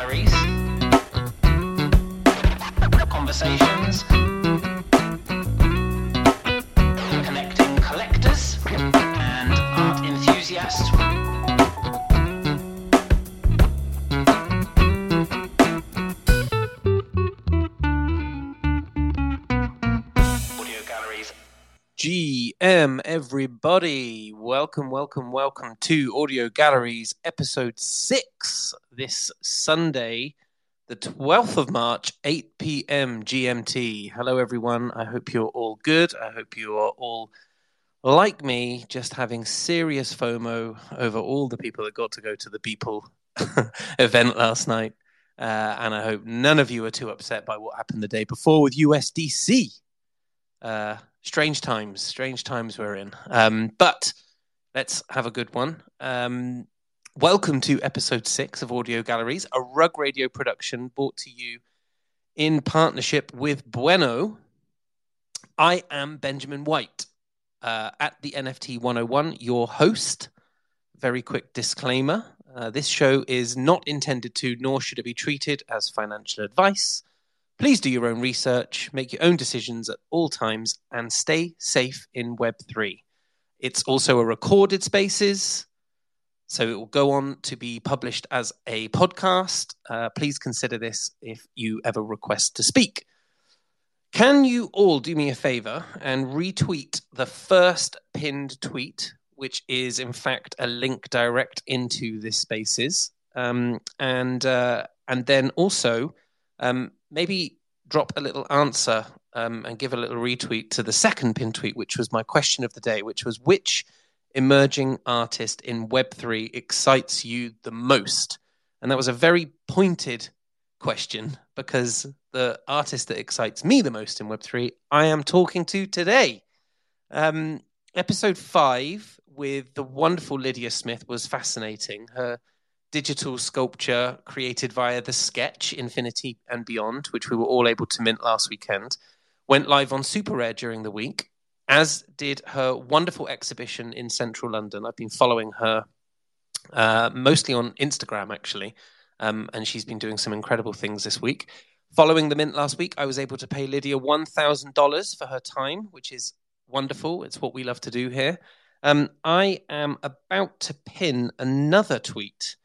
galleries, everybody. Welcome, welcome, welcome to Audio Galleries episode six this Sunday, the 12th of March, 8 p.m. GMT. Hello, everyone. I hope you're all good. I hope you are all like me, just having serious FOMO over all the people that got to go to the Beeple event last night. Uh, and I hope none of you are too upset by what happened the day before with USDC uh, strange times, strange times we're in. Um, but let's have a good one. Um, welcome to episode six of Audio Galleries, a rug radio production brought to you in partnership with Bueno. I am Benjamin White uh, at the NFT 101, your host. Very quick disclaimer. Uh, this show is not intended to, nor should it be treated as financial advice. Please do your own research, make your own decisions at all times, and stay safe in Web3. It's also a recorded spaces, so it will go on to be published as a podcast. Uh, please consider this if you ever request to speak. Can you all do me a favor and retweet the first pinned tweet, which is in fact a link direct into this spaces, um, and uh, and then also um, maybe drop a little answer um, and give a little retweet to the second pin tweet, which was my question of the day, which was which emerging artist in Web3 excites you the most? And that was a very pointed question because the artist that excites me the most in Web3, I am talking to today. Um, episode five with the wonderful Lydia Smith was fascinating. Her digital sculpture created via the sketch Infinity and Beyond, which we were all able to mint last weekend, went live on Super Rare during the week, as did her wonderful exhibition in central London. I've been following her uh, mostly on Instagram, actually, um, and she's been doing some incredible things this week. Following the mint last week, I was able to pay Lydia $1,000 for her time, which is wonderful. It's what we love to do here. Um, I am about to pin another tweet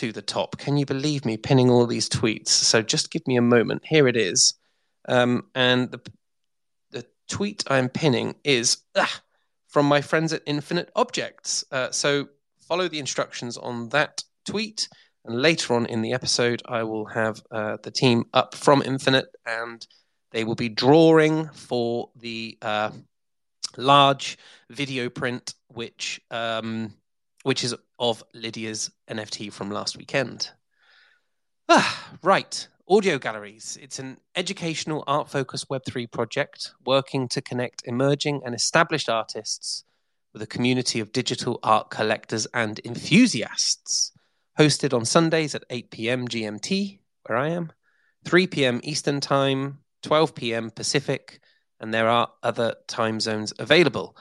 to the top. Can you believe me pinning all these tweets? So just give me a moment. Here it is. Um, and the, the tweet I'm pinning is from my friends at Infinite Objects. Uh, so follow the instructions on that tweet. And later on in the episode, I will have uh, the team up from Infinite and they will be drawing for the uh, large video print, which um, which is of Lydia's NFT from last weekend. Ah, right. Audio Galleries. It's an educational art focused Web3 project working to connect emerging and established artists with a community of digital art collectors and enthusiasts. Hosted on Sundays at 8 p.m. GMT, where I am, 3 p.m. Eastern Time, 12 p.m. Pacific, and there are other time zones available.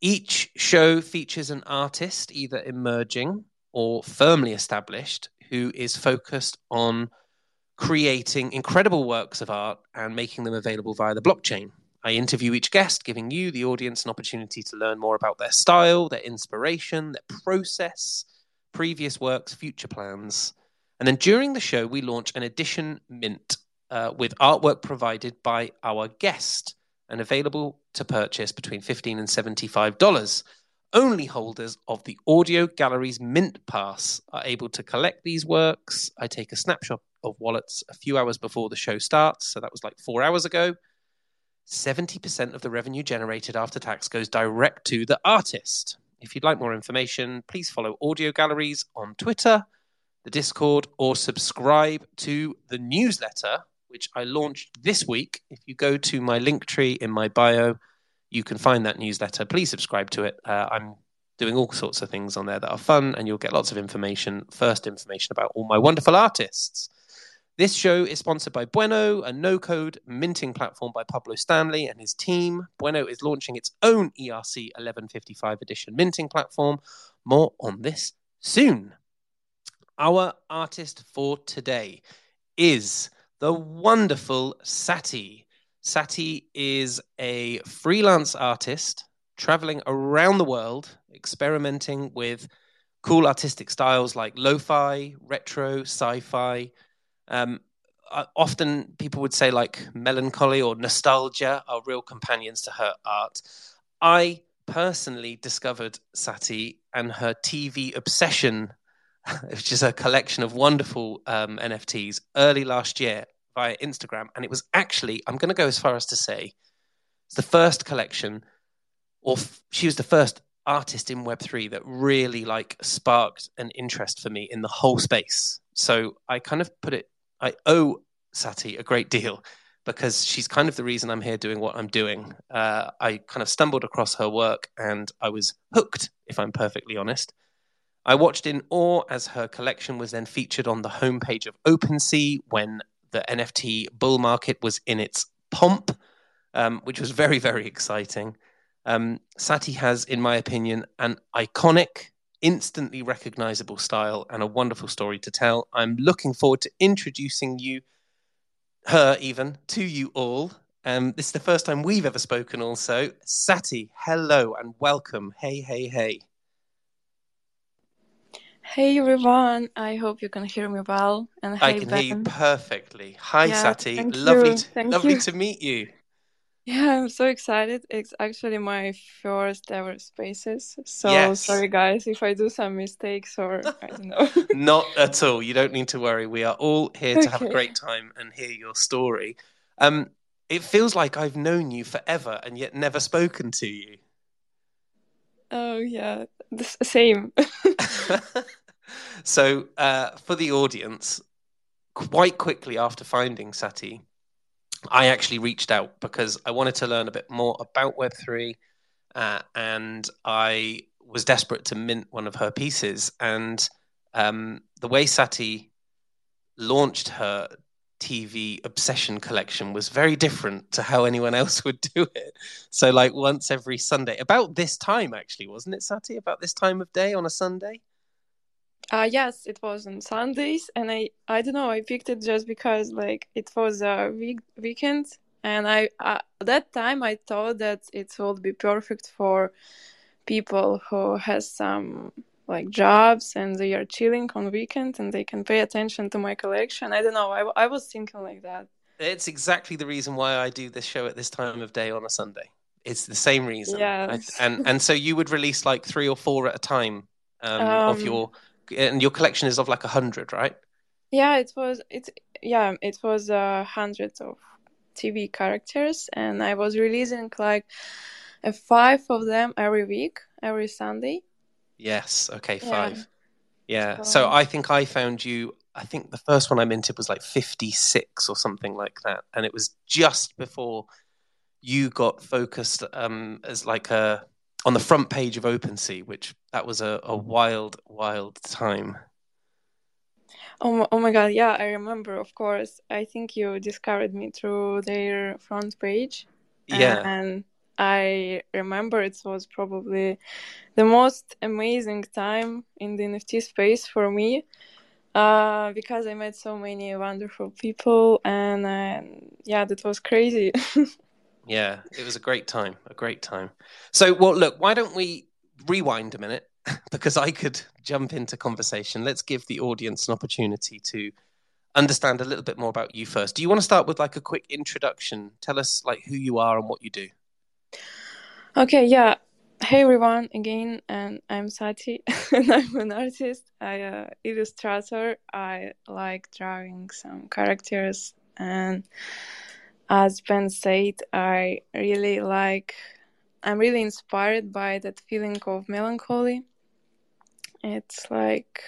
Each show features an artist, either emerging or firmly established, who is focused on creating incredible works of art and making them available via the blockchain. I interview each guest, giving you, the audience, an opportunity to learn more about their style, their inspiration, their process, previous works, future plans. And then during the show, we launch an edition mint uh, with artwork provided by our guest and available to purchase between 15 and $75. Only holders of the Audio Galleries Mint Pass are able to collect these works. I take a snapshot of wallets a few hours before the show starts, so that was like four hours ago. 70% of the revenue generated after tax goes direct to the artist. If you'd like more information, please follow Audio Galleries on Twitter, the Discord, or subscribe to the newsletter, which I launched this week. If you go to my link tree in my bio, you can find that newsletter. Please subscribe to it. Uh, I'm doing all sorts of things on there that are fun, and you'll get lots of information, first information about all my wonderful artists. This show is sponsored by Bueno, a no code minting platform by Pablo Stanley and his team. Bueno is launching its own ERC 1155 edition minting platform. More on this soon. Our artist for today is the wonderful Sati. Sati is a freelance artist traveling around the world, experimenting with cool artistic styles like lo fi, retro, sci fi. Um, uh, often people would say like melancholy or nostalgia are real companions to her art. I personally discovered Sati and her TV Obsession, which is a collection of wonderful um, NFTs, early last year via Instagram. And it was actually, I'm going to go as far as to say, it's the first collection, or f- she was the first artist in Web3 that really like sparked an interest for me in the whole space. So I kind of put it, I owe Sati a great deal because she's kind of the reason I'm here doing what I'm doing. Uh, I kind of stumbled across her work and I was hooked, if I'm perfectly honest. I watched in awe as her collection was then featured on the homepage of OpenSea when the NFT bull market was in its pomp, um, which was very, very exciting. Um, Sati has, in my opinion, an iconic, instantly recognizable style and a wonderful story to tell. I'm looking forward to introducing you her even to you all. Um, this is the first time we've ever spoken. Also, Sati, hello and welcome. Hey, hey, hey. Hey everyone, I hope you can hear me well. And I hey can Ben. hear you perfectly. Hi, Yeah, Sati. Lovely, you, to, lovely you. to meet you. Yeah, I'm so excited. It's actually my first ever spaces. So Yes. sorry guys if I do some mistakes or I don't know. Not at all. You don't need to worry. We are all here to have a great time and hear your story. Um, it feels like I've known you forever and yet never spoken to you. oh yeah, the same. so, uh, for the audience, quite quickly after finding Sati, I actually reached out because I wanted to learn a bit more about Web3 uh, and I was desperate to mint one of her pieces. And um, the way Sati launched her TV obsession collection was very different to how anyone else would do it. So, like once every Sunday, about this time, actually, wasn't it, Sati? About this time of day on a Sunday? Uh yes, it was on Sundays and I I don't know, I picked it just because like it was a week weekend and I uh, that time I thought that it would be perfect for people who has some like jobs and they are chilling on weekend and they can pay attention to my collection. I don't know. I, I was thinking like that. It's exactly the reason why I do this show at this time of day on a Sunday. It's the same reason. I- and and so you would release like three or four at a time um, of Um, your and your collection is of like a hundred, right? Yeah, it was it yeah, it was a hundred of TV characters and I was releasing like a five of them every week, every Sunday. Yes. Okay. Yeah. Five. Yeah. So- So I think I found you. I think the first one I minted was like fifty six or something like that, and it was just before you got focused um, as like a on the front page of OpenSea, which that was a, a wild, wild time. Oh, my- oh my god, yeah, I remember, of course. I think you discovered me through their front page. Yeah. And I remember it was probably the most amazing time in the NFT space for me. Uh, because I met so many wonderful people, and uh, yeah, that was crazy. Yeah, it was a great time, a great time. So, well, look, why don't we rewind a minute because I could jump into conversation. Let's give the audience an opportunity to understand a little bit more about you first. Do you want to start with like a quick introduction? Tell us like who you are and what you do. Okay, yeah. Hey everyone, again, and I'm Sati, and I'm an artist. I uh, illustrator. I like drawing some characters, and as Ben said, I really like. I'm really inspired by that feeling of melancholy. It's like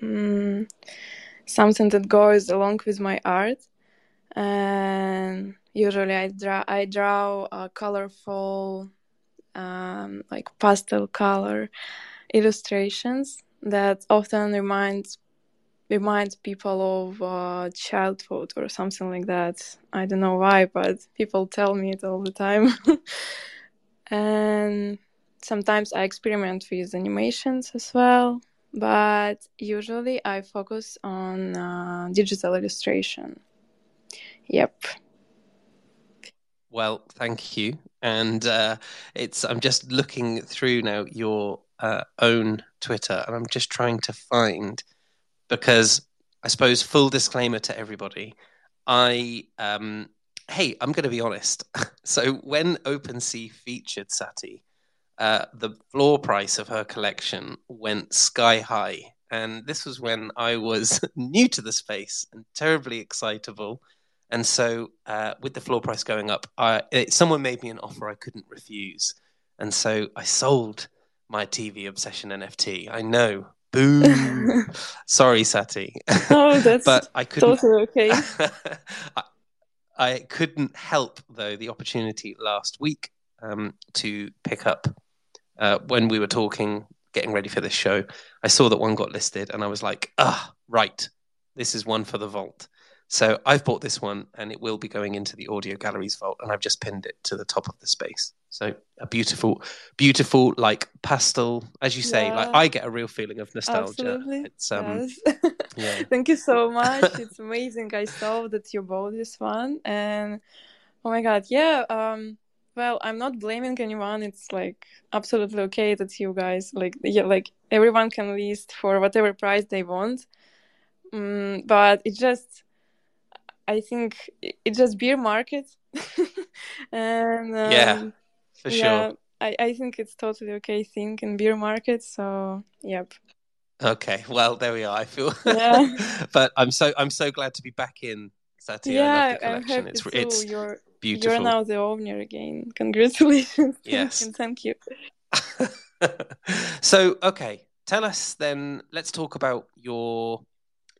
mm, something that goes along with my art, and usually I draw. I draw a colorful um, like pastel color illustrations that often reminds reminds people of uh, childhood or something like that. I don't know why, but people tell me it all the time. and sometimes I experiment with animations as well, but usually I focus on uh, digital illustration. Yep. Well, thank you. And uh, it's I'm just looking through now your uh, own Twitter, and I'm just trying to find because I suppose full disclaimer to everybody, I um, hey, I'm going to be honest. so when OpenSea featured Sati, uh, the floor price of her collection went sky high. And this was when I was new to the space and terribly excitable. And so, uh, with the floor price going up, I, it, someone made me an offer I couldn't refuse. And so I sold my TV Obsession NFT. I know. Boo. Sorry, Sati. Oh, that's but I couldn't. totally okay. I, I couldn't help, though, the opportunity last week um, to pick up uh, when we were talking, getting ready for this show. I saw that one got listed, and I was like, ah, right, this is one for the vault. So I've bought this one, and it will be going into the audio galleries vault, and I've just pinned it to the top of the space. So a beautiful, beautiful, like pastel, as you say. Like I get a real feeling of nostalgia. Absolutely. It's um, yes. yeah. Thank you so much. It's amazing. I saw that you bought this one, and oh my god, yeah. Um, well, I'm not blaming anyone. It's like absolutely okay that you guys like, yeah, like everyone can list for whatever price they want. Mm, but it just, I think it's just beer market, and um, Yeah, for yeah, sure. I I think it's totally okay thing in beer market. So yep. Okay, well there we are. I feel, Yeah. but I'm so I'm so glad to be back in Sati. I Yeah, love the collection. It's it's you're beautiful. you're now the owner again. Congratulations. Yes. and thank you. so okay, tell us then. Let's talk about your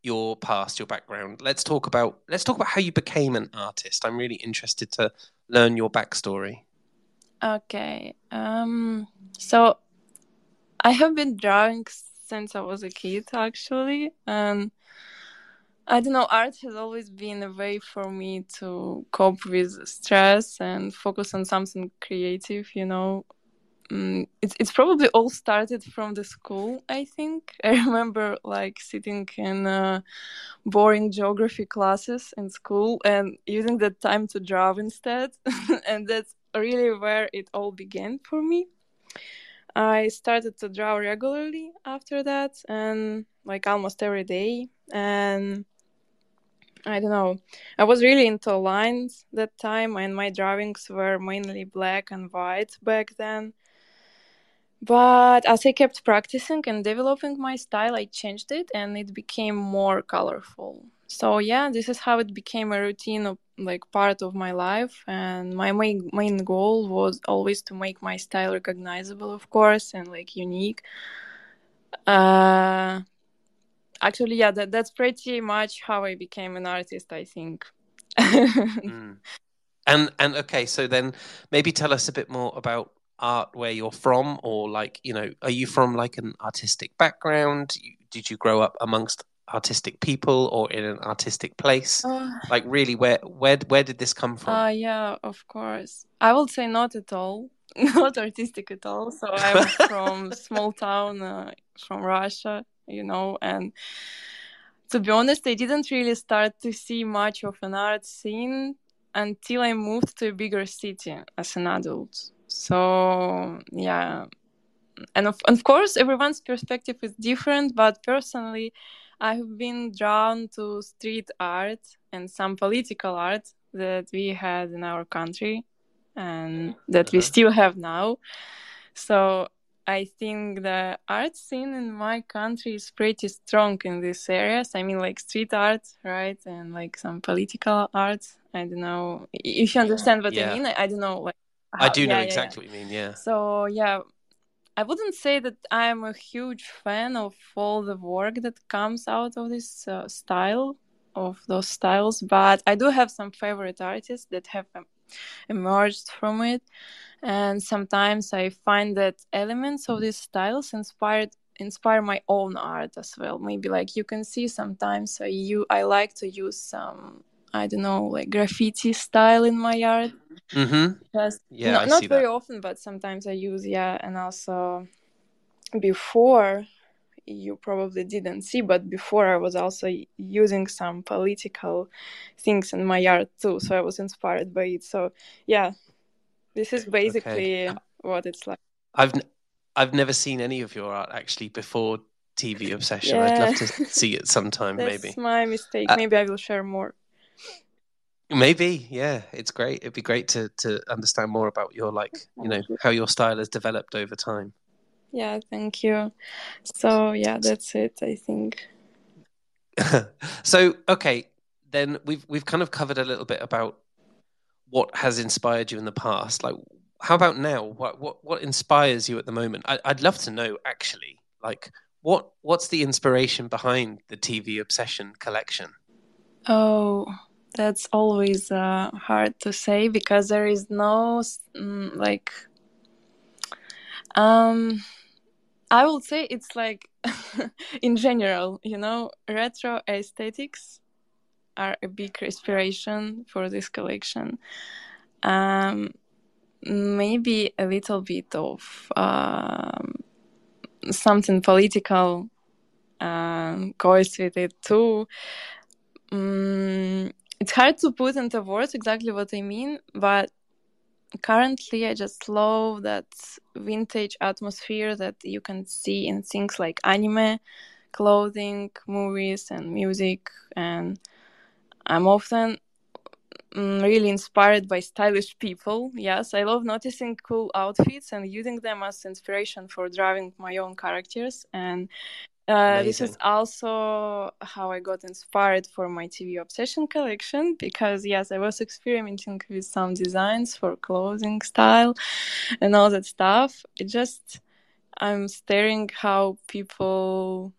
your past, your background. Let's talk about let's talk about how you became an artist. I'm really interested to learn your backstory. Okay. Um. So, I have been drawing since I was a kid, actually, and I don't know. Art has always been a way for me to cope with stress and focus on something creative. You know, mm, it's it's probably all started from the school. I think I remember like sitting in uh, boring geography classes in school and using that time to draw instead, and that's really where it all began for me. I started to draw regularly after that, and like almost every day, and I don't know. I was really into lines that time, and my drawings were mainly black and white back then. But as I kept practicing and developing my style, I changed it and it became more colorful. So yeah, this is how it became a routine of like part of my life and my main main goal was always to make my style recognizable of course and like unique. Uh actually yeah, that that's pretty much how I became an artist, I think. Mm. And and okay, so then maybe tell us a bit more about art where you're from or like, you know, are you from like an artistic background? You, did you grow up amongst artistic people or in an artistic place? Uh, Like really where where where did this come from? Uh, yeah, of course. I would say not at all, not artistic at all. So I'm from small town, uh, from Russia, you know, and to be honest, I didn't really start to see much of an art scene until I moved to a bigger city as an adult. So yeah, and of, of course, everyone's perspective is different, but personally, I have been drawn to street art and some political art that we had in our country and that we Uh-huh. still have now. So I think the art scene in my country is pretty strong in these areas. I mean, like street art, right? And like some political art. I don't know if you understand what Yeah. I mean. I, I don't know. Like, I do yeah, know yeah, yeah. exactly what you mean, yeah. So yeah, I wouldn't say that I am a huge fan of all the work that comes out of this uh, style of those styles, but I do have some favorite artists that have um, emerged from it, and sometimes I find that elements of these styles inspired inspire my own art as well. Maybe like you can see sometimes I you I like to use some I don't know like graffiti style in my art Mm-hmm. just Yeah, no- not very that. often, but sometimes I use yeah, and also before you probably didn't see, but before I was also using some political things in my art too, so I was inspired by it. So yeah, this is basically okay. what it's like. I've I've never seen any of your art actually before TV Obsession. Yeah. I'd love to see it sometime. Maybe. That's maybe my mistake. Uh, maybe I will share more. Maybe, yeah, it's great. It'd be great to to understand more about your like, you know, how your style has developed over time. Yeah, thank you. So yeah, that's it. I think. so okay, then we've we've kind of covered a little bit about what has inspired you in the past. Like, how about now? What what what inspires you at the moment? I, I'd love to know actually. Like, what what's the inspiration behind the TV Obsession collection? Oh, that's always uh, hard to say because there is no mm, like um i would say it's like in general you know retro aesthetics are a big inspiration for this collection. Um maybe a little bit of um, something political um, goes with it too um, it's hard to put into words exactly what I mean, but currently I just love that vintage atmosphere that you can see in things like anime, clothing, movies, and music. And I'm often mm, really inspired by stylish people. Yes, I love noticing cool outfits and using them as inspiration for driving my own characters. And uh, this is also how I got inspired for my TV obsession collection because yes, I was experimenting with some designs for clothing style and all that stuff. It just I'm staring how people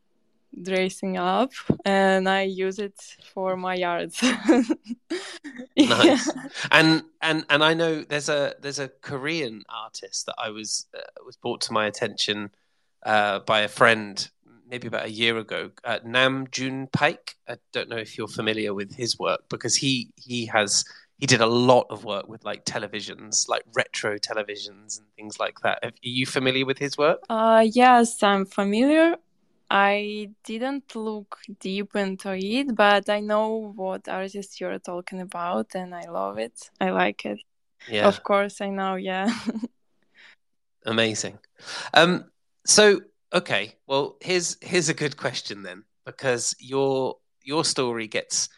dressing up and I use it for my art. nice. And and and I know there's a there's a Korean artist that I was uh, was brought to my attention uh, by a friend maybe about a year ago, uh, Nam June Paik. I don't know if you're familiar with his work because he he has he did a lot of work with like televisions, like retro televisions and things like that. Are you familiar with his work? Uh, yes, I'm familiar. I didn't look deep into it, but I know what artist you're talking about, and I love it. I like it. Yeah, of course, I know. Yeah, amazing. Um, so okay, well here's here's a good question then, because your your story gets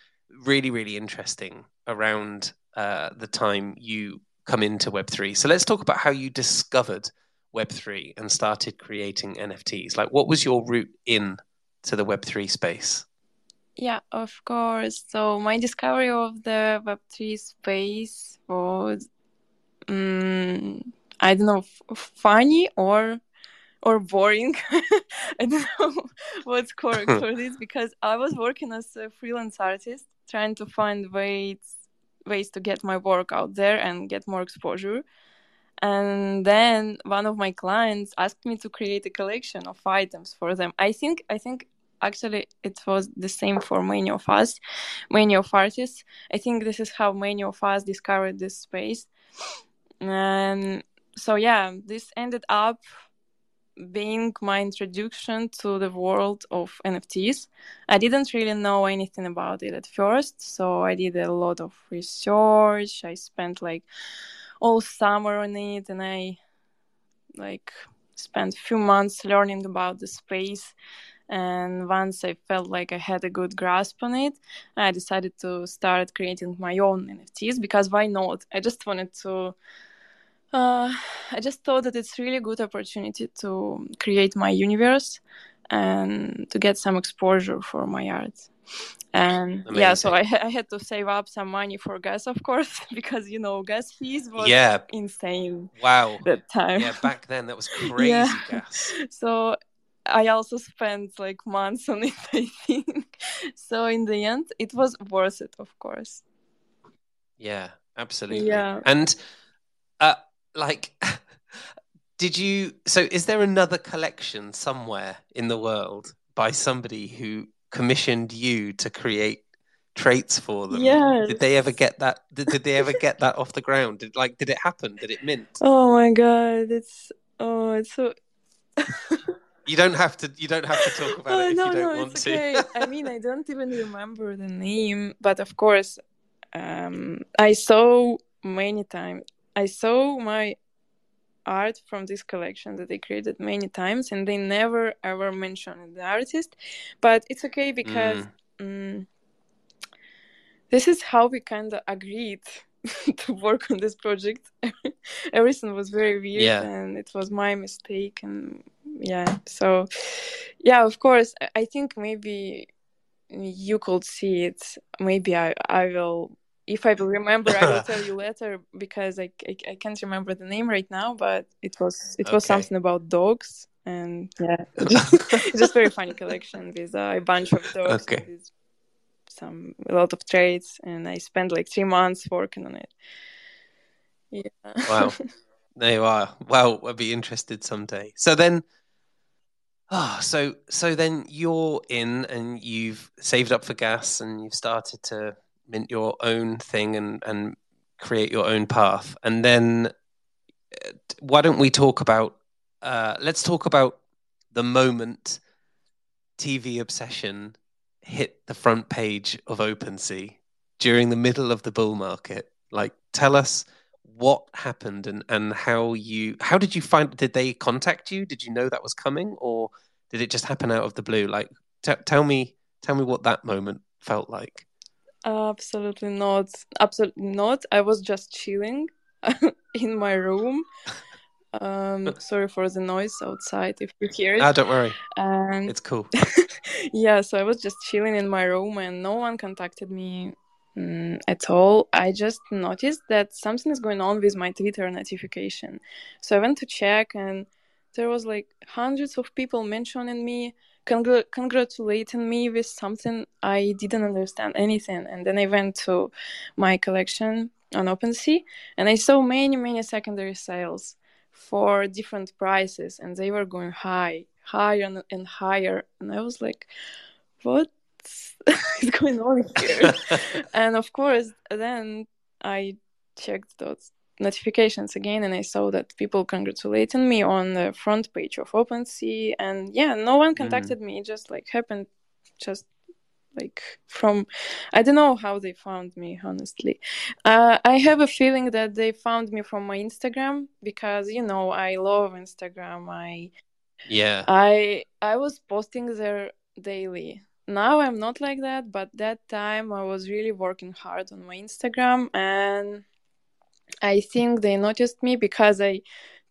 really really interesting around uh, the time you come into Web three. So let's talk about how you discovered Web three and started creating NFTs. Like, what was your route in to the Web three space? Yeah, of course. So my discovery of the Web three space was, um, I don't know, f- funny or or boring. I don't know what's correct for this because I was working as a freelance artist, trying to find ways ways to get my work out there and get more exposure. And then one of my clients asked me to create a collection of items for them. I think I think actually it was the same for many of us, many of artists. I think this is how many of us discovered this space. And so yeah, this ended up being my introduction to the world of NFTs. I didn't really know anything about it at first, so I did a lot of research. I spent like all summer on it, and I like spent a few months learning about the space. And once I felt like I had a good grasp on it, I decided to start creating my own NFTs because why not? I just wanted to uh, I just thought that it's really good opportunity to create my universe and to get some exposure for my art. And Amazing. yeah, so I, I had to save up some money for gas, of course, because you know gas fees was yeah. insane. Wow, that time. Yeah, back then that was crazy yeah. gas. So I also spent like months on it, I think. So in the end, it was worth it, of course. Yeah, absolutely. Yeah, and uh, like did you so is there another collection somewhere in the world by somebody who commissioned you to create traits for them yeah did they ever get that did, did they ever get that off the ground did like did it happen did it mint oh my god it's oh it's so You don't have to. You don't have to talk about Oh, it if no, you don't no, want it's to. okay. I mean, I don't even remember the name, but of course, um, I saw many times. I saw my art from this collection that they created many times, and they never ever mentioned the artist. But it's okay because mm, this is how we kind of agreed to work on this project. Everything was very weird, Yeah. and it was my mistake, and yeah. So, yeah, of course, I- I think maybe you could see it. Maybe I, I will. If I remember, I will tell you later because I, I, I can't remember the name right now. But it was it was Okay. something about dogs, and yeah, it's just very funny collection with uh, a bunch of dogs Okay. and with some a lot of traits, and I spent like three months working on it. Yeah. Wow. There you are. Well, I'd be interested someday. So then, ah, so so then you're in and you've saved up for gas and you've started to mint your own thing and and create your own path. And then, uh, why don't we talk about? Uh, let's talk about the moment TV obsession hit the front page of OpenSea during the middle of the bull market. Like, tell us what happened and and how you how did you find did they contact you did you know that was coming or did it just happen out of the blue like t- tell me tell me what that moment felt like Absolutely not. Absolutely not. I was just chilling in my room. Um, sorry for the noise outside if you hear it. ah don't worry And it's cool yeah, so I was just chilling in my room and no one contacted me mm, at all. I just noticed that something is going on with my Twitter notification. So I went to check and there was like hundreds of people mentioning me, congr- congratulating me with something I didn't understand anything. And then I went to my collection on OpenSea and I saw many, many secondary sales for different prices and they were going high higher and, and higher and i was like what is going on here and of course then i checked those notifications again and i saw that people congratulating me on the front page of OpenSea and yeah no one contacted me. It just like happened just like from i don't know how they found me honestly. Uh, i have a feeling that they found me from my instagram because you know i love instagram. I yeah. I i was posting there daily. Now i'm not like that but that time i was really working hard on my instagram and i think they noticed me because i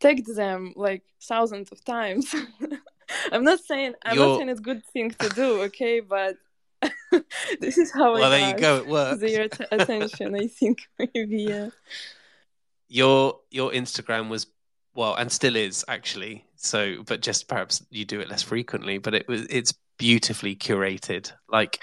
tagged them like thousands of times. I'm not saying i'm You're- not saying it's a good thing to do okay but this is how well I there you go. it worked their att- attention. I think maybe yeah. your your instagram was well and still is actually. So but just perhaps you do it less frequently but it was it's beautifully curated. Like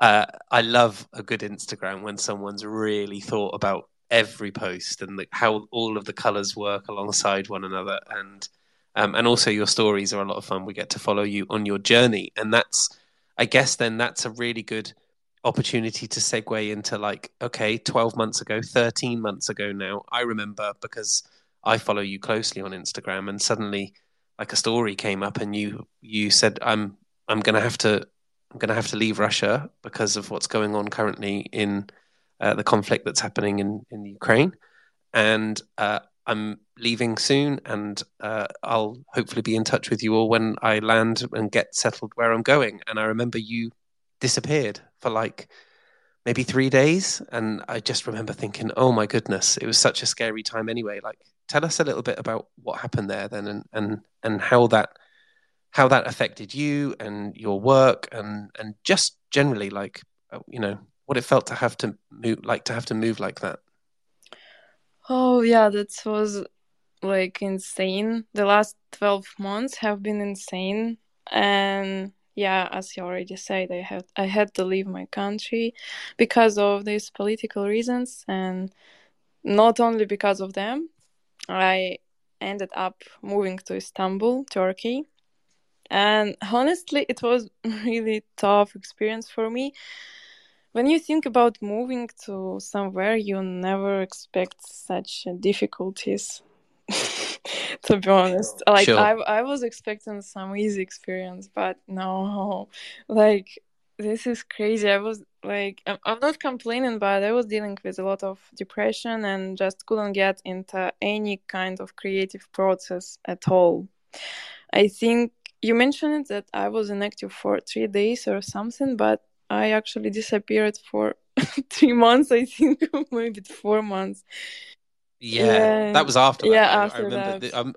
uh, i love a good instagram when someone's really thought about every post and the, how all of the colors work alongside one another. And um, and also your stories are a lot of fun. We get to follow you on your journey. And that's i guess then that's a really good opportunity to segue into like okay 12 months ago 13 months ago now i remember because i follow you closely on instagram and suddenly like a story came up and you you said i'm i'm going to have to i'm going to have to leave russia because of what's going on currently in uh, the conflict that's happening in in ukraine. And uh, i'm leaving soon and uh, i'll hopefully be in touch with you all when i land and get settled where i'm going. And i remember you disappeared for like maybe three days. And i just remember thinking oh my goodness it was such a scary time anyway. Like tell us a little bit about what happened there then and and, and how that how that affected you and your work and and just generally like uh, you know what it felt to have to move like to have to move like that Oh yeah, that was like insane. The last twelve months have been insane, and yeah, as you already said, I had I had to leave my country because of these political reasons, and not only because of them. I ended up moving to Istanbul, Turkey, and honestly, it was really tough experience for me. When you think about moving to somewhere, you never expect such difficulties to be honest. Like Sure. I I was expecting some easy experience, but no. Like this is crazy. I was like I'm, I'm not complaining, but I was dealing with a lot of depression and just couldn't get into any kind of creative process at all. I think you mentioned that I was inactive for three days or something, but I actually disappeared for three months, I think, maybe four months. Yeah, Yeah. that was after that. Yeah, I- I after remember. that. The, um,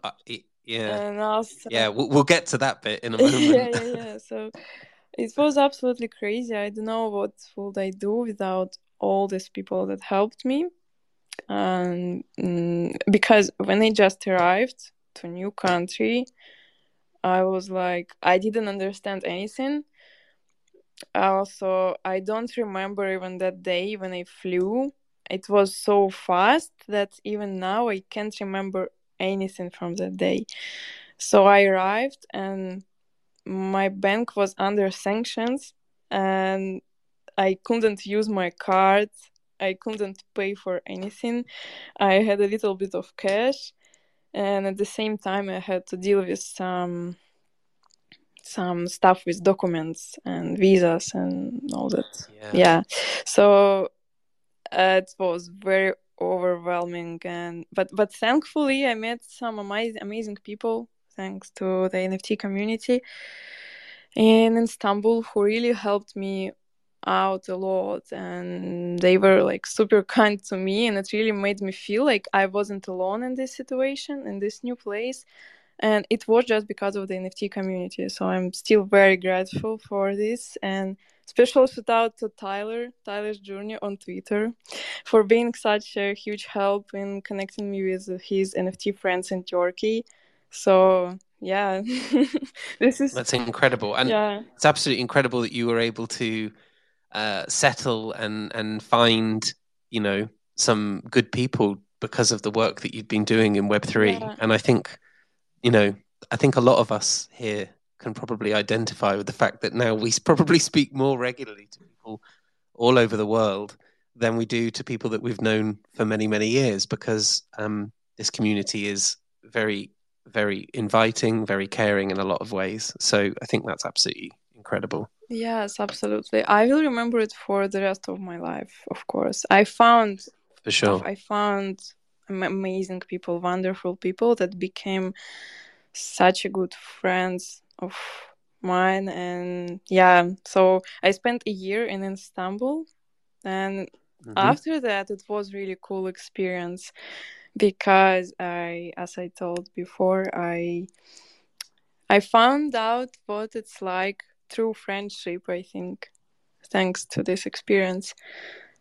yeah, And also, yeah. We'll, we'll get to that bit in a moment. yeah, yeah, yeah. So it was absolutely crazy. I don't know what would I do without all these people that helped me. And mm, because when I just arrived to new country, I was like, I didn't understand anything. Also, I don't remember even that day when I flew. It was so fast that even now I can't remember anything from that day. So I arrived and my bank was under sanctions and I couldn't use my card. I couldn't pay for anything. I had a little bit of cash and at the same time I had to deal with some some stuff with documents and visas and all that. Yeah. Yeah. So uh, it was very overwhelming and but but thankfully I met some amazing amazing people thanks to the NFT community in Istanbul who really helped me out a lot and they were like super kind to me and it really made me feel like I wasn't alone in this situation in this new place and it was just because of the NFT community. So I'm still very grateful for this. And special shout out to Tyler Tyler's junior on Twitter for being such a huge help in connecting me with his NFT friends in Turkey. So yeah. This is That's incredible, and yeah. it's absolutely incredible that you were able to uh, settle and and find you know some good people because of the work that you've been doing in Web three. Yeah. And I think you know I think a lot of us here can probably identify with the fact that now we probably speak more regularly to people all over the world than we do to people that we've known for many many years because um, this community is very very inviting, very caring in a lot of ways. So I think that's absolutely incredible. Yes, absolutely. I will remember it for the rest of my life, of course. I found For sure. I found amazing people, wonderful people that became such a good friends of mine and yeah, so I spent a year in Istanbul and Mhm. after that it was really cool experience because I as I told before I I found out what it's like through friendship I think thanks to this experience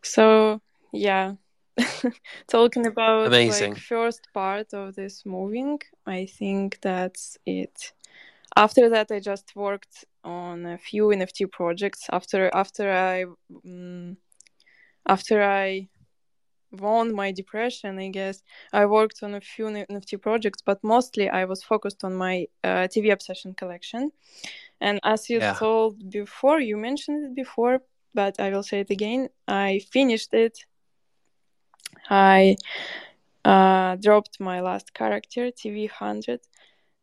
so yeah talking about Amazing. like first part of this moving I think that's it after that I just worked on a few NFT projects after after I mm after I won my depression, I guess I worked on a few NFT projects, but mostly I was focused on my uh, TV obsession collection. And as you Yeah. told before, you mentioned it before, but I will say it again. I finished it. I uh, dropped my last character, TV hundred,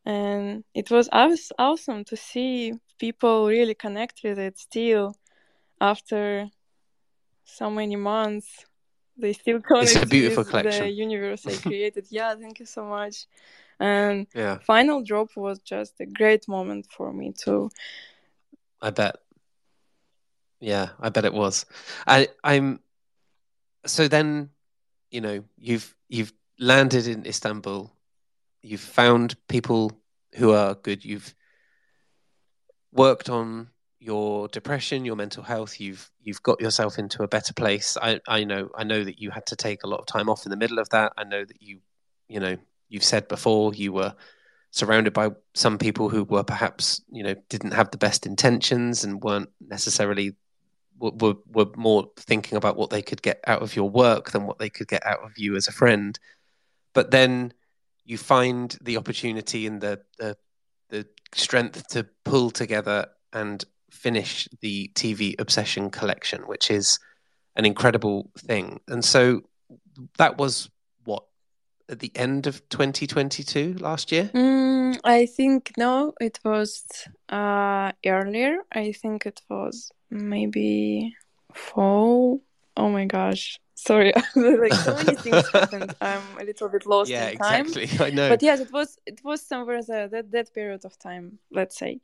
and it was aw- awesome to see people really connect with it still after so many months. They still connect It's a beautiful collection. the universe I created. yeah, thank you so much. And Yeah, final drop was just a great moment for me too. I bet. Yeah, I bet it was. I, I'm. So then, you know, you've you've landed in Istanbul. You've found people who are good. You've worked on your depression, your mental health. You've you've got yourself into a better place. I I know I know that you had to take a lot of time off in the middle of that. I know that you you know you've said before you were surrounded by some people who were perhaps you know didn't have the best intentions and weren't necessarily were, were, more thinking about what they could get out of your work than what they could get out of you as a friend but then you find the opportunity and the the, the strength to pull together and finish the TV Obsession collection, which is an incredible thing. And so that was what at the end of 2022 last year? Mm, I think no, it was uh, earlier. I think it was maybe fall. Oh my gosh. Sorry, like so many things happened. I'm a little bit lost yeah, in time. exactly. I know. But yes, it was it was somewhere there that that period of time, let's say.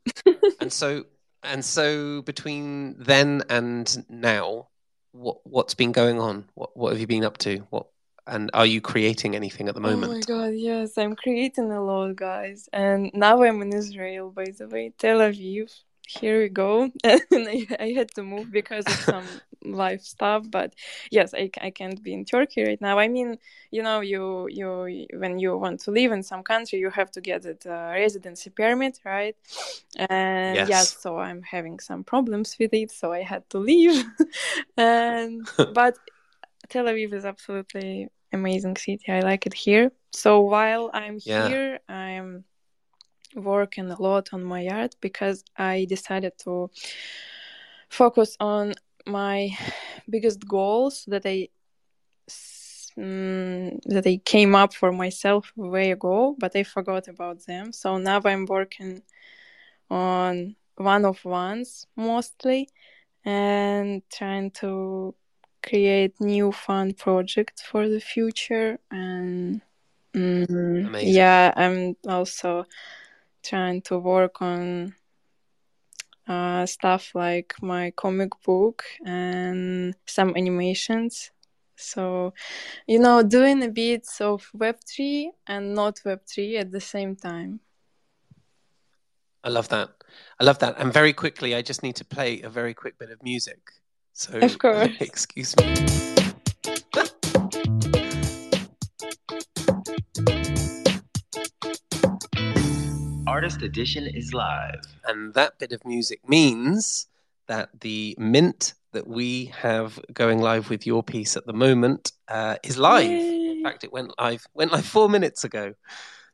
and so and so between then and now, what what's been going on? What what have you been up to? What and are you creating anything at the moment? Oh my god, yes, I'm creating a lot, guys. And now I'm in Israel, by the way, Tel Aviv. Here we go. And I, I had to move because of some life stuff, but yes, I, I can't be in Turkey right now. I mean, you know, you you when you want to live in some country, you have to get a uh, residency permit, right? And Yes. yes, so I'm having some problems with it, so I had to leave. and but Tel Aviv is absolutely amazing city. I like it here. So while I'm Yeah. here, I'm working a lot on my art because I decided to focus on my biggest goals that I mm, that I came up for myself way ago, but I forgot about them. So now I'm working on one of ones mostly and trying to create new fun projects for the future and mm, yeah i'm also trying to work on uh, stuff like my comic book and some animations so you know doing a bit of web3 and not web3 at the same time I love that. I love that. And very quickly, I just need to play a very quick bit of music. So, Of course. excuse me. Artist Edition is live. And that bit of music means that the mint that we have going live with your piece at the moment uh, is live. Yay. In fact, it went live went live four minutes ago.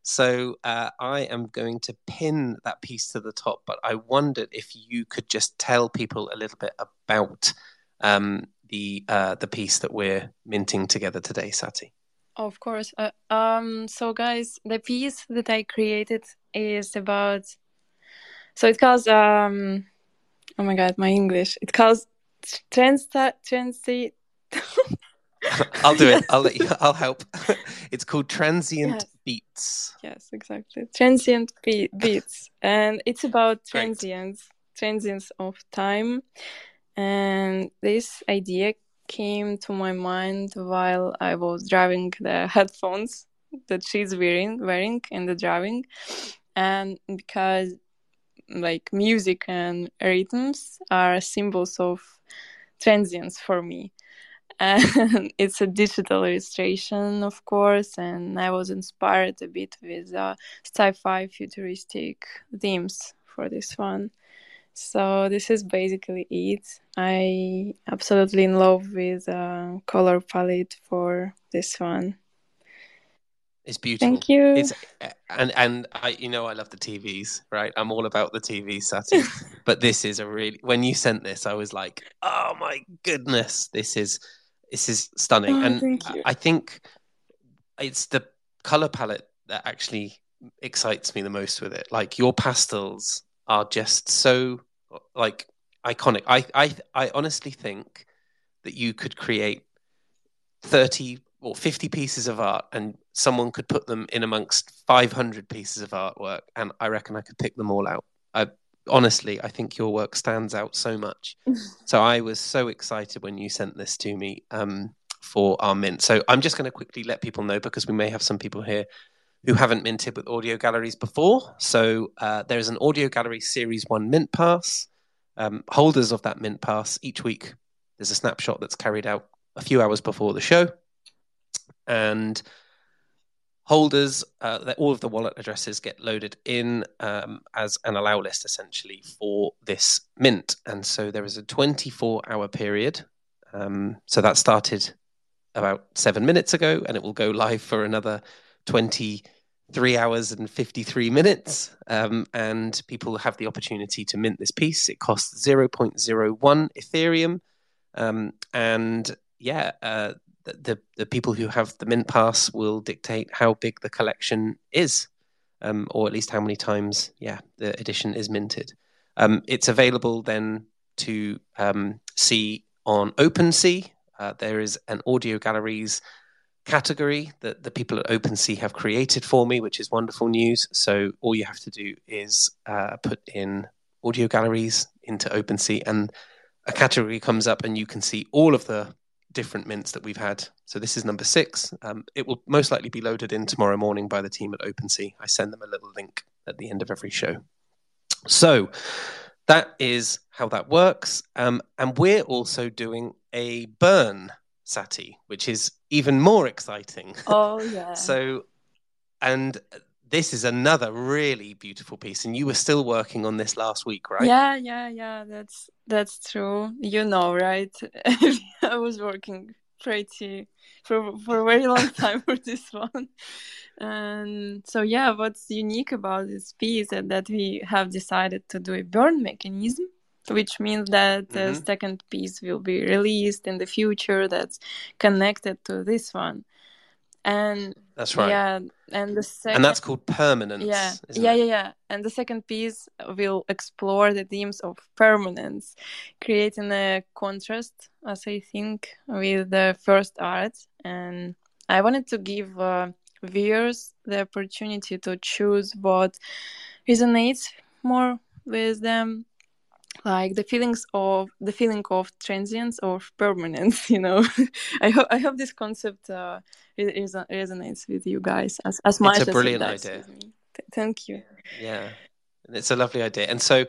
So uh, I am going to pin that piece to the top. But I wondered if you could just tell people a little bit about um, the uh, the piece that we're minting together today, Sati. Of course. Uh, um. So, guys, the piece that I created is about. So it calls um. Oh my god, my English. It calls trans transi. I'll do it. I'll let you. I'll help. it's called Transient Yes. Beats. Yes, exactly. Transient be- beats, and it's about transients, transients of time. And this idea came to my mind while I was driving the headphones that she's wearing, wearing in the driving, and because like music and rhythms are symbols of transience for me. And it's a digital illustration of course and i was inspired a bit with uh, sci-fi futuristic themes for this one so this is basically it i absolutely in love with uh, color palette for this one It's beautiful. thank you It's and and I you know I love the TVs, right? I'm all about the TVs, Sati. but this is a really when you sent this, I was like, oh my goodness, this is this is stunning. Oh, and thank you. I I think it's the color palette that actually excites me the most with it. Like your pastels are just so like iconic. I I I honestly think that you could create 30 or 50 pieces of art and someone could put them in amongst 500 pieces of artwork and i reckon i could pick them all out. I honestly i think your work stands out so much. So i was so excited when you sent this to me um, for our mint. So i'm just going to quickly let people know because we may have some people here who haven't minted with audio galleries before. So uh, there is an audio gallery series one mint pass. Um, holders of that mint pass each week there's a snapshot that's carried out a few hours before the show. And holders uh, all of the wallet addresses get loaded in um, as an allow list essentially for this mint. And so there is a 24 hour period. Um, so that started about seven minutes ago and it will go live for another 23 hours and 53 minutes um, and people have the opportunity to mint this piece it costs 0.01 ethereum um, and yeah uh, the, the, the people who have the mint pass will dictate how big the collection is, um, or at least how many times, yeah, the edition is minted. Um, it's available then to um, see on OpenSea. Uh, there is an audio galleries category that the people at OpenSea have created for me, which is wonderful news. So all you have to do is uh, put in audio galleries into OpenSea, and a category comes up, and you can see all of the different mints that we've had. So this is number six. Um, it will most likely be loaded in tomorrow morning by the team at OpenSea. I send them a little link at the end of every show. So that is how that works. Um, and we're also doing a burn Sati, which is even more exciting. Oh yeah. so, and this is another really beautiful piece, and you were still working on this last week, right? Yeah, yeah, yeah. That's that's true. You know, right? I was working pretty for for a very long time for this one. And so yeah, what's unique about this piece is that we have decided to do a burn mechanism which means that the mm-hmm. second piece will be released in the future that's connected to this one. And that's right. yeah and the second and that's called permanence yeah. yeah, yeah yeah. And the second piece will explore the themes of permanence creating a contrast as i think with the first art. And i wanted to give uh, viewers the opportunity to choose what resonates more with them like the feelings of the feeling of transience or permanence you know? I hope i hope this concept uh, is, resonates with you guys as, as much it's a brilliant as idea. thank you. Yeah. It's a lovely idea. And so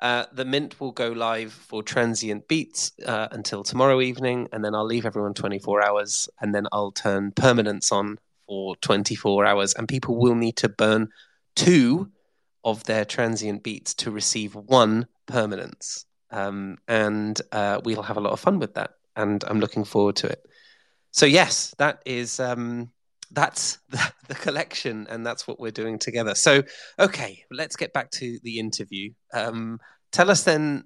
uh, the mint will go live for transient beats uh, until tomorrow evening and then i'll leave everyone 24 hours and then i'll turn permanence on for 24 hours. And people will need to burn two of their transient beats to receive one permanence. Um, and uh, we'll have a lot of fun with that. And I'm looking forward to it. So yes, that is um, that's the, the, collection, and that's what we're doing together. So okay, let's get back to the interview. Um, tell us then,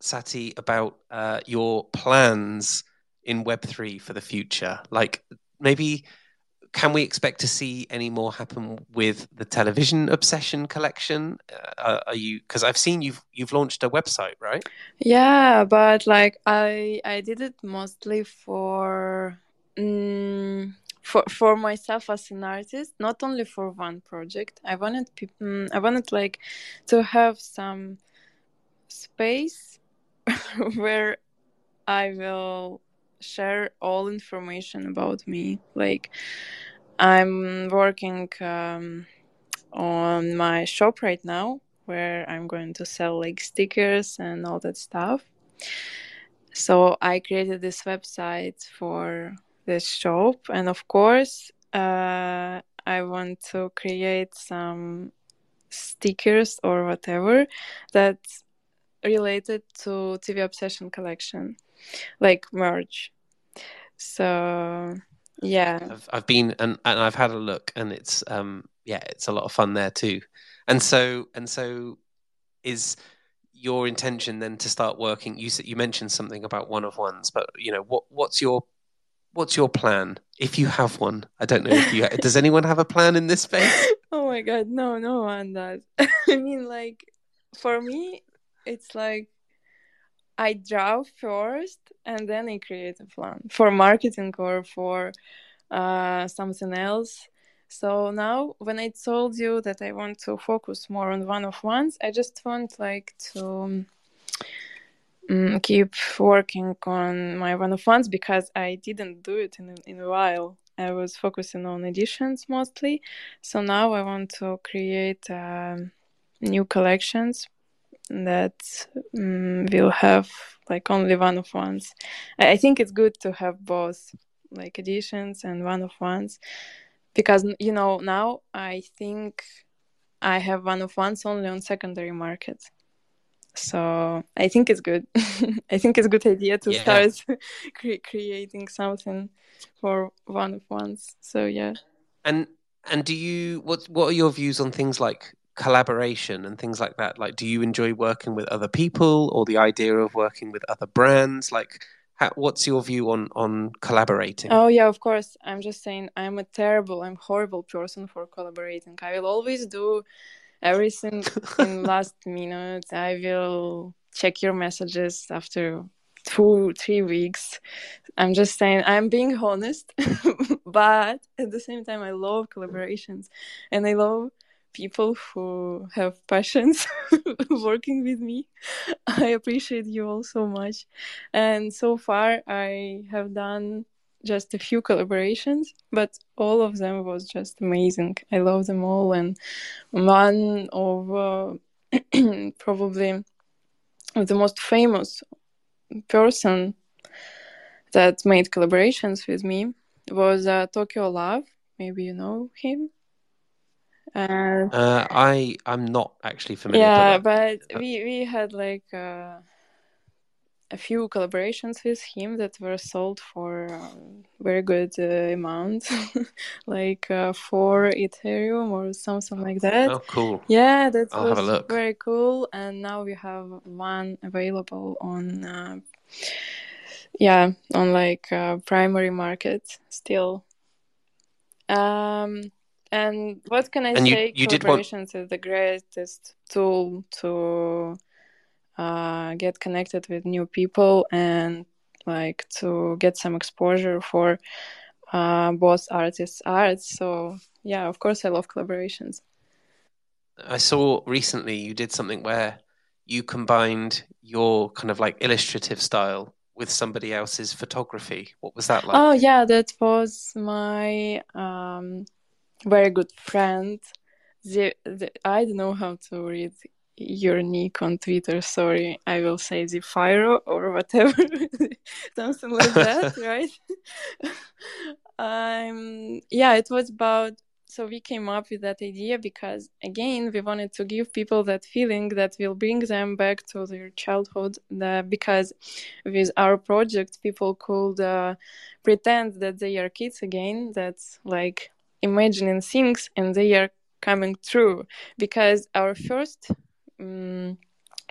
Sati, about uh, your plans in Web three for the future. Like maybe can we expect to see any more happen with the television obsession collection? Uh, are you because i've seen you've you've launched a website right? Yeah but like i i did it mostly for um, for for myself as an artist not only for one project. I wanted people mm, i wanted like to have some space where i will share all information about me. Like, I'm working um, on my shop right now where I'm going to sell like stickers and all that stuff. So I created this website for this shop, and of course, uh, I want to create some stickers or whatever that's related to TV Obsession collection like merge. So yeah, I've, I've been and, and I've had a look, and it's um yeah, it's a lot of fun there too. And so and so is your intention then to start working? You said you mentioned something about one of ones but you know what what's your what's your plan? If you have one i don't know if you does anyone have a plan in this space? Oh my god no no one does. I mean like for me it's like I draw first and then I create a plan for marketing or for uh, something else. So now, when I told you that I want to focus more on one of ones, I just want like to um, keep working on my one of ones because I didn't do it in in a while. I was focusing on editions mostly. So now I want to create uh, new collections that um, will have like only one of ones. I think it's good to have both like editions and one of ones because you know now I think I have one of ones only on secondary market. So I think it's good. I think it's a good idea to yeah. start cre- creating something for one of ones. So yeah. And and do you what what are your views on things like collaboration and things like that like do you enjoy working with other people or the idea of working with other brands like How, what's your view on on collaborating? Oh yeah, of course. I'm just saying I'm a terrible, I'm horrible person for collaborating. I will always do everything in last minute. I will check your messages after two, three weeks. I'm just saying I'm being honest, but at the same time I love collaborations and I love people who have passions working with me. I appreciate you all so much. And so far, I have done just a few collaborations, but all of them was just amazing. I love them all. And one of uh, probably the most famous person that made collaborations with me was uh, Tokyo Love. Maybe you know him. Uh, uh, I I'm not actually familiar. Yeah, but we we had like uh, a few collaborations with him that were sold for um, very good uh, amount, like uh, four Ethereum or something like that. Oh, cool! Yeah, that I'll was very cool. And now we have one available on. Uh, yeah, on like primary market still. Um, and what can I and say? You, you Collaborations is the greatest tool to uh, get connected with new people and like to get some exposure for uh, both artists' arts. So yeah, of course, I love collaborations. I saw recently you did something where you combined your kind of like illustrative style with somebody else's photography. What was that like? Oh yeah, that was my um, very good friend. The, the, I don't know how to read your nick on Twitter. Sorry, I will say the Fire or whatever, something like that, right? um, yeah, it was about. So we came up with that idea because again we wanted to give people that feeling that will bring them back to their childhood. The, because with our project, people could uh, pretend that they are kids again. That's like imagining things and they are coming true. Because our first um,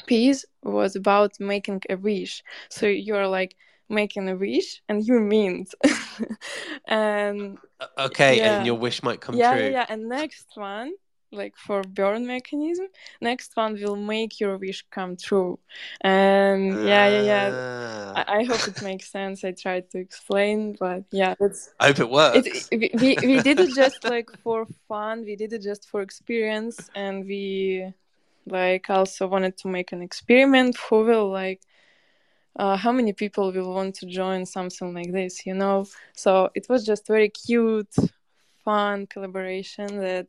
piece was about making a wish. So you're like making a wish? And you mean and okay yeah. and your wish might come yeah, true. yeah yeah. And next one like for burn mechanism next one will make your wish come true. And yeah yeah yeah. I, I, hope it makes sense. I tried to explain but yeah. It's i hope it works. it, we, we did it just like for fun. We did it just for experience. And we like also wanted to make an experiment. Who will like uh, how many people will want to join something like this you know? So it was just very cute fun collaboration that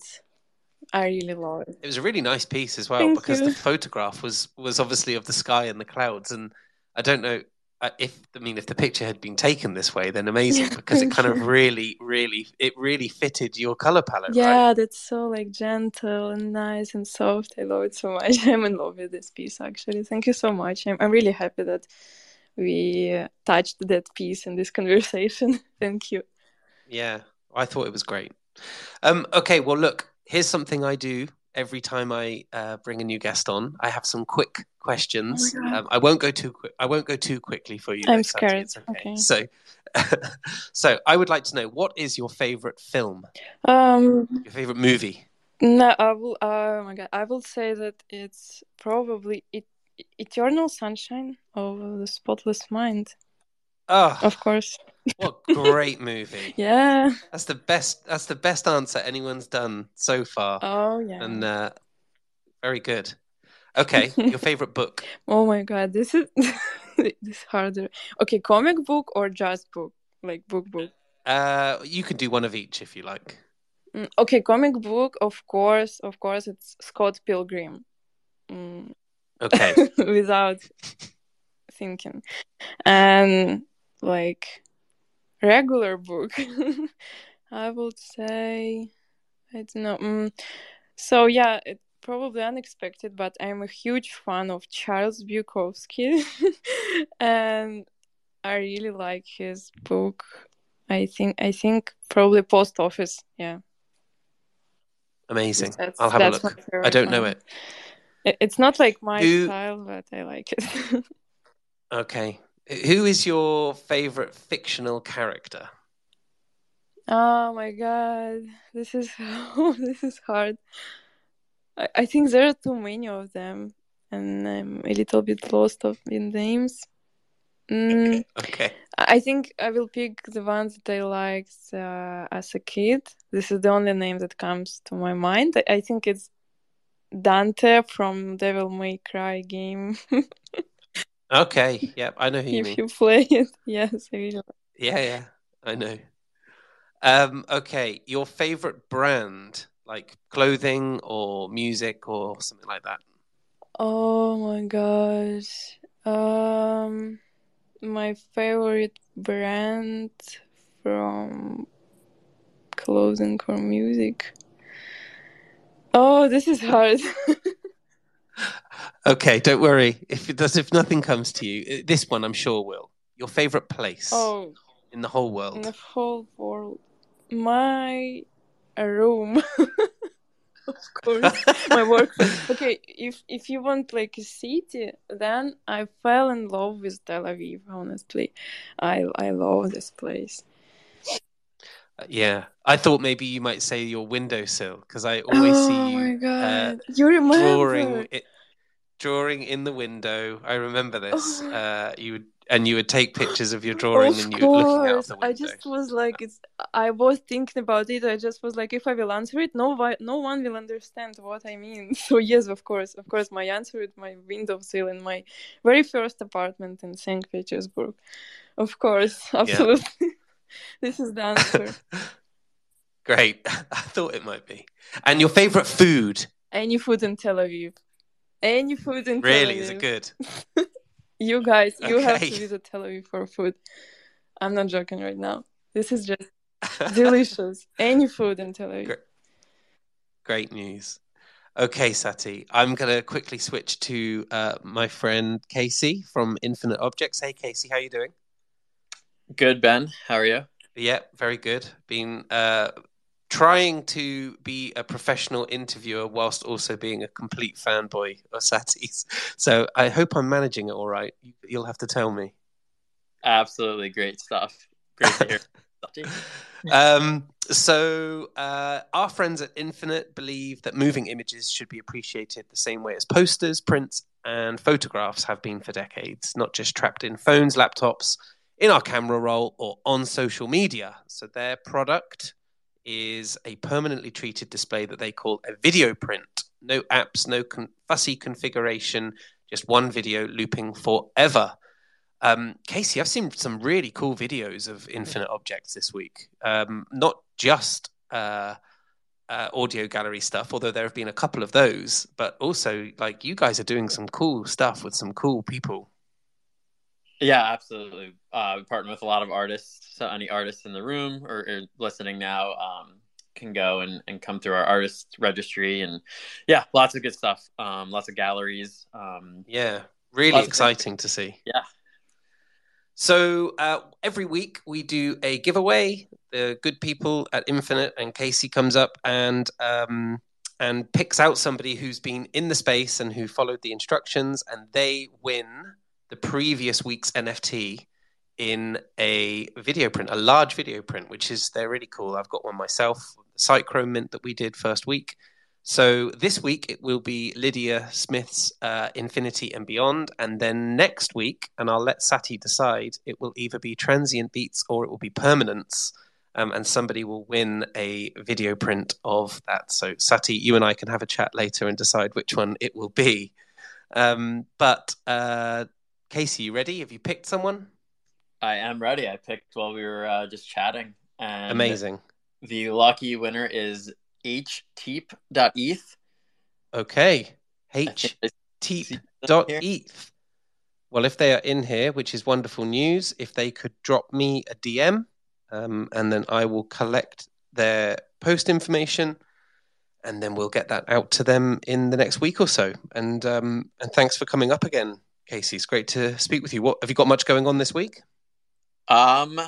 I really love it. It was a really nice piece as well Thank because you. the photograph was was obviously of the sky and the clouds, and I don't know uh, if I mean if the picture had been taken this way, then amazing Yeah, because it kind of really, really, it really fitted your color palette, right? Yeah, that's so like gentle and nice and soft. I love it so much. I'm in love with this piece actually. Thank you so much. I'm, I'm really happy that we uh, touched that piece in this conversation. Thank you. Yeah, I thought it was great. Um, okay, well, look, here's something I do every time I uh, bring a new guest on. I have some quick questions. Oh um, I won't go too quick. I won't go too quickly for you. I'm scared. Okay. Okay. So, so I would like to know what is your favorite film, Um, your favorite movie? no, I will. Oh my God, I will say that it's probably it, Eternal Sunshine of the Spotless Mind. Oh, Of course. What a great movie! Yeah. That's the best. That's the best answer anyone's done so far, Oh yeah. and uh, very good. Okay, your favorite book? Oh my God, this is this is harder. Okay, comic book or just book, like book book. Uh, you can do one of each if you like. Mm, Okay, comic book. Of course, of course, it's Scott Pilgrim. Mm, Okay. without thinking, and like regular book, I would say I don't know. Mm, so yeah, it probably unexpected, but I'm a huge fan of Charles Bukowski, and I really like his book. I think I think probably Post Office. Yeah, Amazing. that's I'll have a look. I don't know one. it. It- It's not like my Who- style, but I like it. Okay. Who is your favorite fictional character? Oh my god, this is this is hard. I, I think there are too many of them, and I'm a little bit lost of in names. Mm, Okay. I I think I will pick the ones that I liked uh, as a kid. This is the only name that comes to my mind. I, I think it's Dante from Devil May Cry game. Okay. Yep. I know who you if mean. you play it, yes, really. Yeah, yeah, I know. Um, okay, your favorite brand, like clothing or music or something like that. Oh my gosh. Um, my favorite brand from clothing or music. Oh, this is hard. Okay, don't worry. If it does, if nothing comes to you, uh, this one I'm sure will. Your favorite place Oh, in the whole world? in the whole world. My room. Of course. My workplace. Okay, if if you want like a city, then I fell in love with Tel Aviv, honestly. I I love this place. Uh, Yeah, I thought maybe you might say your windowsill because I always oh see my you uh, you remember? drawing it, drawing in the window. I remember this. Oh. Uh, you would and you would take pictures of your drawing Of and you were looking out the window. I just was like it's I was thinking about it. I just was like if I will answer it, no one no one will understand what I mean. So yes, of course. Of course my answer is my windowsill in my very first apartment in St. Petersburg. Of course. Absolutely. this is the answer. Great. I thought it might be. And your favorite food? Any food in Tel Aviv. Any food in Tel Really? Is it good? You guys, you have to visit Tel Aviv for food. I'm not joking right now. This is just delicious. Any food in Tel Aviv. Great. Great news. Okay, Sati, I'm going to quickly switch to uh, my friend Casey from Infinite Objects. Hey, Casey, how you doing? Good, Ben. How are you? Yeah, very good. Been uh, trying to be a professional interviewer whilst also being a complete fanboy of Sati's. So I hope I'm managing it all right. You- You'll have to tell me. Absolutely great stuff. Great to hear. um, so uh, our friends at Infinite believe that moving images should be appreciated the same way as posters, prints, and photographs have been for decades, not just trapped in phones, laptops, in our camera roll, or on social media. So their product is a permanently treated display that they call a video print. No apps, no con- fussy configuration, just one video looping forever. Um, Casey, I've seen some really cool videos of infinite objects this week. Um, not just uh, uh, audio gallery stuff, although there have been a couple of those, but also like you guys are doing some cool stuff with some cool people. Yeah, absolutely. Uh, we partner with a lot of artists. So any artists in the room or, or listening now um, can go and, and come through our artist registry. And yeah, lots of good stuff. Um, lots of galleries. Um, Yeah, really exciting to see. Yeah. So uh, every week we do a giveaway. The good people at Infinite and Casey comes up and um, and picks out somebody who's been in the space and who followed the instructions, and they win the previous week's NFT in a video print, a large video print, which is they're really cool. I've got one myself, Cychrome mint that we did first week. So this week it will be Lydia Smith's uh, Infinity and Beyond, and then next week, and I'll let Sati decide, it will either be Transient Beats or it will be Permanence, um, and somebody will win a video print of that. So Sati, you and I can have a chat later and decide which one it will be. Um, but uh, Casey, you ready? Have you picked someone? I am ready. I picked while we were uh, just chatting. And Amazing. The lucky winner is hteep.eth. Okay. I H think it's- teep see dot here. eth. Well, if they are in here, which is wonderful news, if they could drop me a DM, um, and then I will collect their post information, and then we'll get that out to them in the next week or so. And um, and thanks for coming up again, Casey. It's great to speak with you. What have you got much going on this week? Um,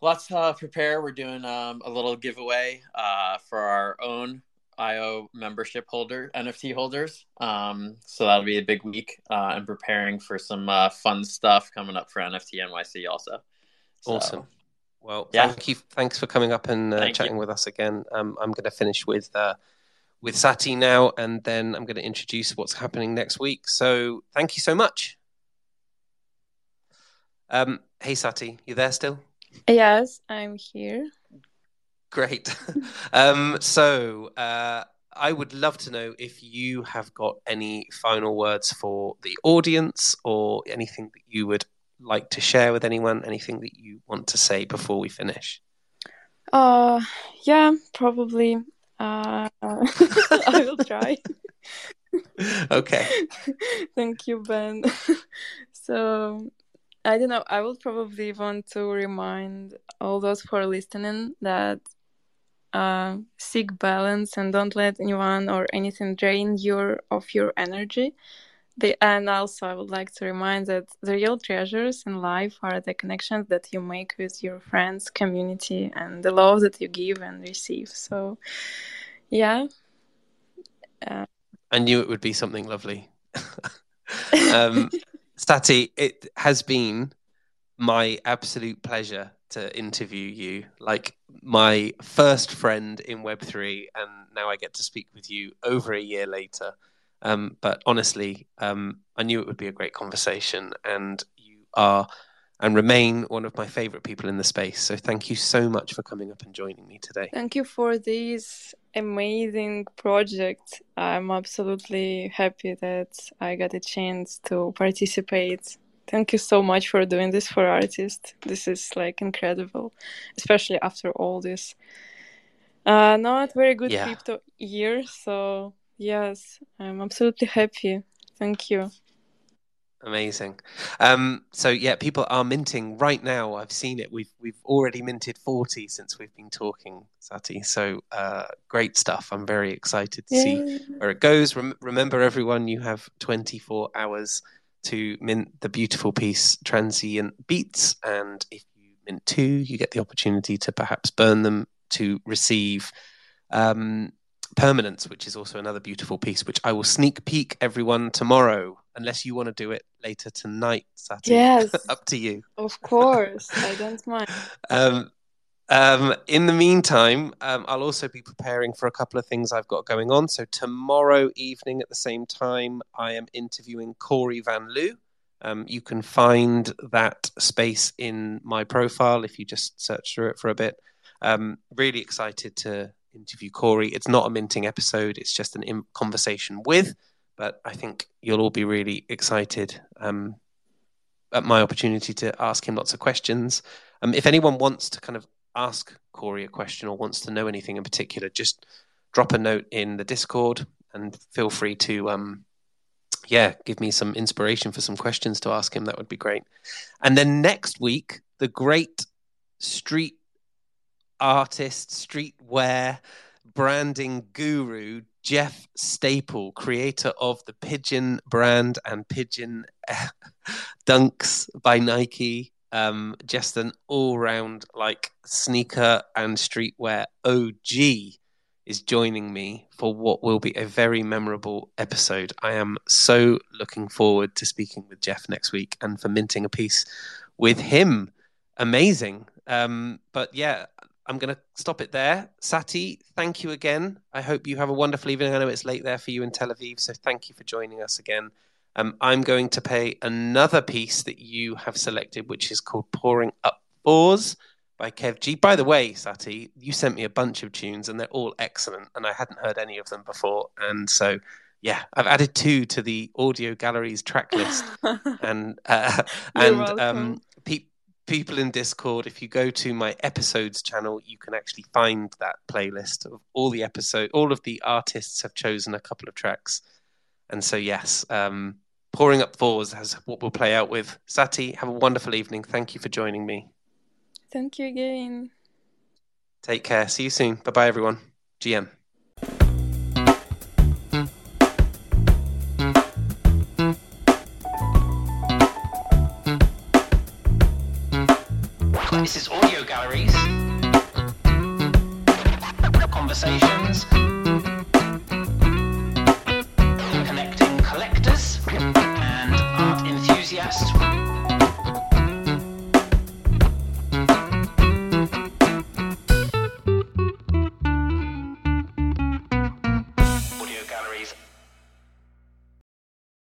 let's uh, prepare. We're doing um, a little giveaway uh, for our own IO membership holder NFT holders. Um, so that'll be a big week. Uh, and preparing for some uh, fun stuff coming up for NFT NYC also. So, awesome. Well, yeah. thank you. Thanks for coming up and uh, chatting you. with us again. Um, I'm going to finish with uh, with Sati now, and then I'm going to introduce what's happening next week. So, thank you so much. Um, hey, Sati, you there still? Yes, I'm here. Great. um, so, uh, I would love to know if you have got any final words for the audience or anything that you would like to share with anyone, anything that you want to say before we finish. Uh, yeah, probably. Uh, I will try. okay. Thank you, Ben. so, I don't know. I will probably want to remind all those who are listening that uh, seek balance and don't let anyone or anything drain your of your energy. The, and also, I would like to remind that the real treasures in life are the connections that you make with your friends, community, and the love that you give and receive. So, yeah. Uh, I knew it would be something lovely. um, Sati, it has been my absolute pleasure to interview you. Like my first friend in Web3, and now I get to speak with you over a year later. Um, but honestly, um, I knew it would be a great conversation, and you are and remain one of my favorite people in the space. So thank you so much for coming up and joining me today. Thank you for this amazing project. I'm absolutely happy that I got a chance to participate. Thank you so much for doing this for artists. This is like incredible, especially after all this uh, not very good yeah. crypto year. So Yes, I'm absolutely happy. Thank you. Amazing. Um, so yeah, people are minting right now. I've seen it. We've we've already minted forty since we've been talking, Sati. So uh, great stuff. I'm very excited to Yay. see where it goes. Rem- remember, everyone, you have 24 hours to mint the beautiful piece Transient Beats, and if you mint two, you get the opportunity to perhaps burn them to receive um, Permanence, which is also another beautiful piece, which I will sneak peek everyone tomorrow, unless you want to do it later tonight, Sati. Yes. Up to you. Of course. I don't mind. Um, um, in the meantime, um, I'll also be preparing for a couple of things I've got going on. So, tomorrow evening at the same time, I am interviewing Corey Van Lew. Um, you can find that space in my profile if you just search through it for a bit. Um, really excited to interview Corey. It's not a minting episode, it's just an in- conversation with, but I think you'll all be really excited um, at my opportunity to ask him lots of questions. Um, if anyone wants to kind of ask Corey a question or wants to know anything in particular, just drop a note in the Discord and feel free to, um, yeah, give me some inspiration for some questions to ask him. That would be great. And then next week, the great street artist, streetwear, branding guru, Jeff Staple, creator of the Pigeon brand and Pigeon Dunks by Nike. Um, just an all round like sneaker and streetwear OG is joining me for what will be a very memorable episode. I am so looking forward to speaking with Jeff next week and for minting a piece with him. Amazing. Um, but yeah, I'm going to stop it there. Sati, thank you again. I hope you have a wonderful evening. I know it's late there for you in Tel Aviv, so thank you for joining us again. Um, I'm going to play another piece that you have selected, which is called Pouring Up Fours by Kev G. By the way, Sati, you sent me a bunch of tunes and they're all excellent, and I hadn't heard any of them before. And so, yeah, I've added two to the audio galleries track list. and uh, and um, people in Discord, if you go to my episodes channel, you can actually find that playlist of all the episode. All of the artists have chosen a couple of tracks, and so yes, um, pouring up fours has what we'll play out with. Sati, have a wonderful evening. Thank you for joining me. Thank you again. Take care. See you soon. Bye bye, everyone. GM. This is Audio Galleries. Conversations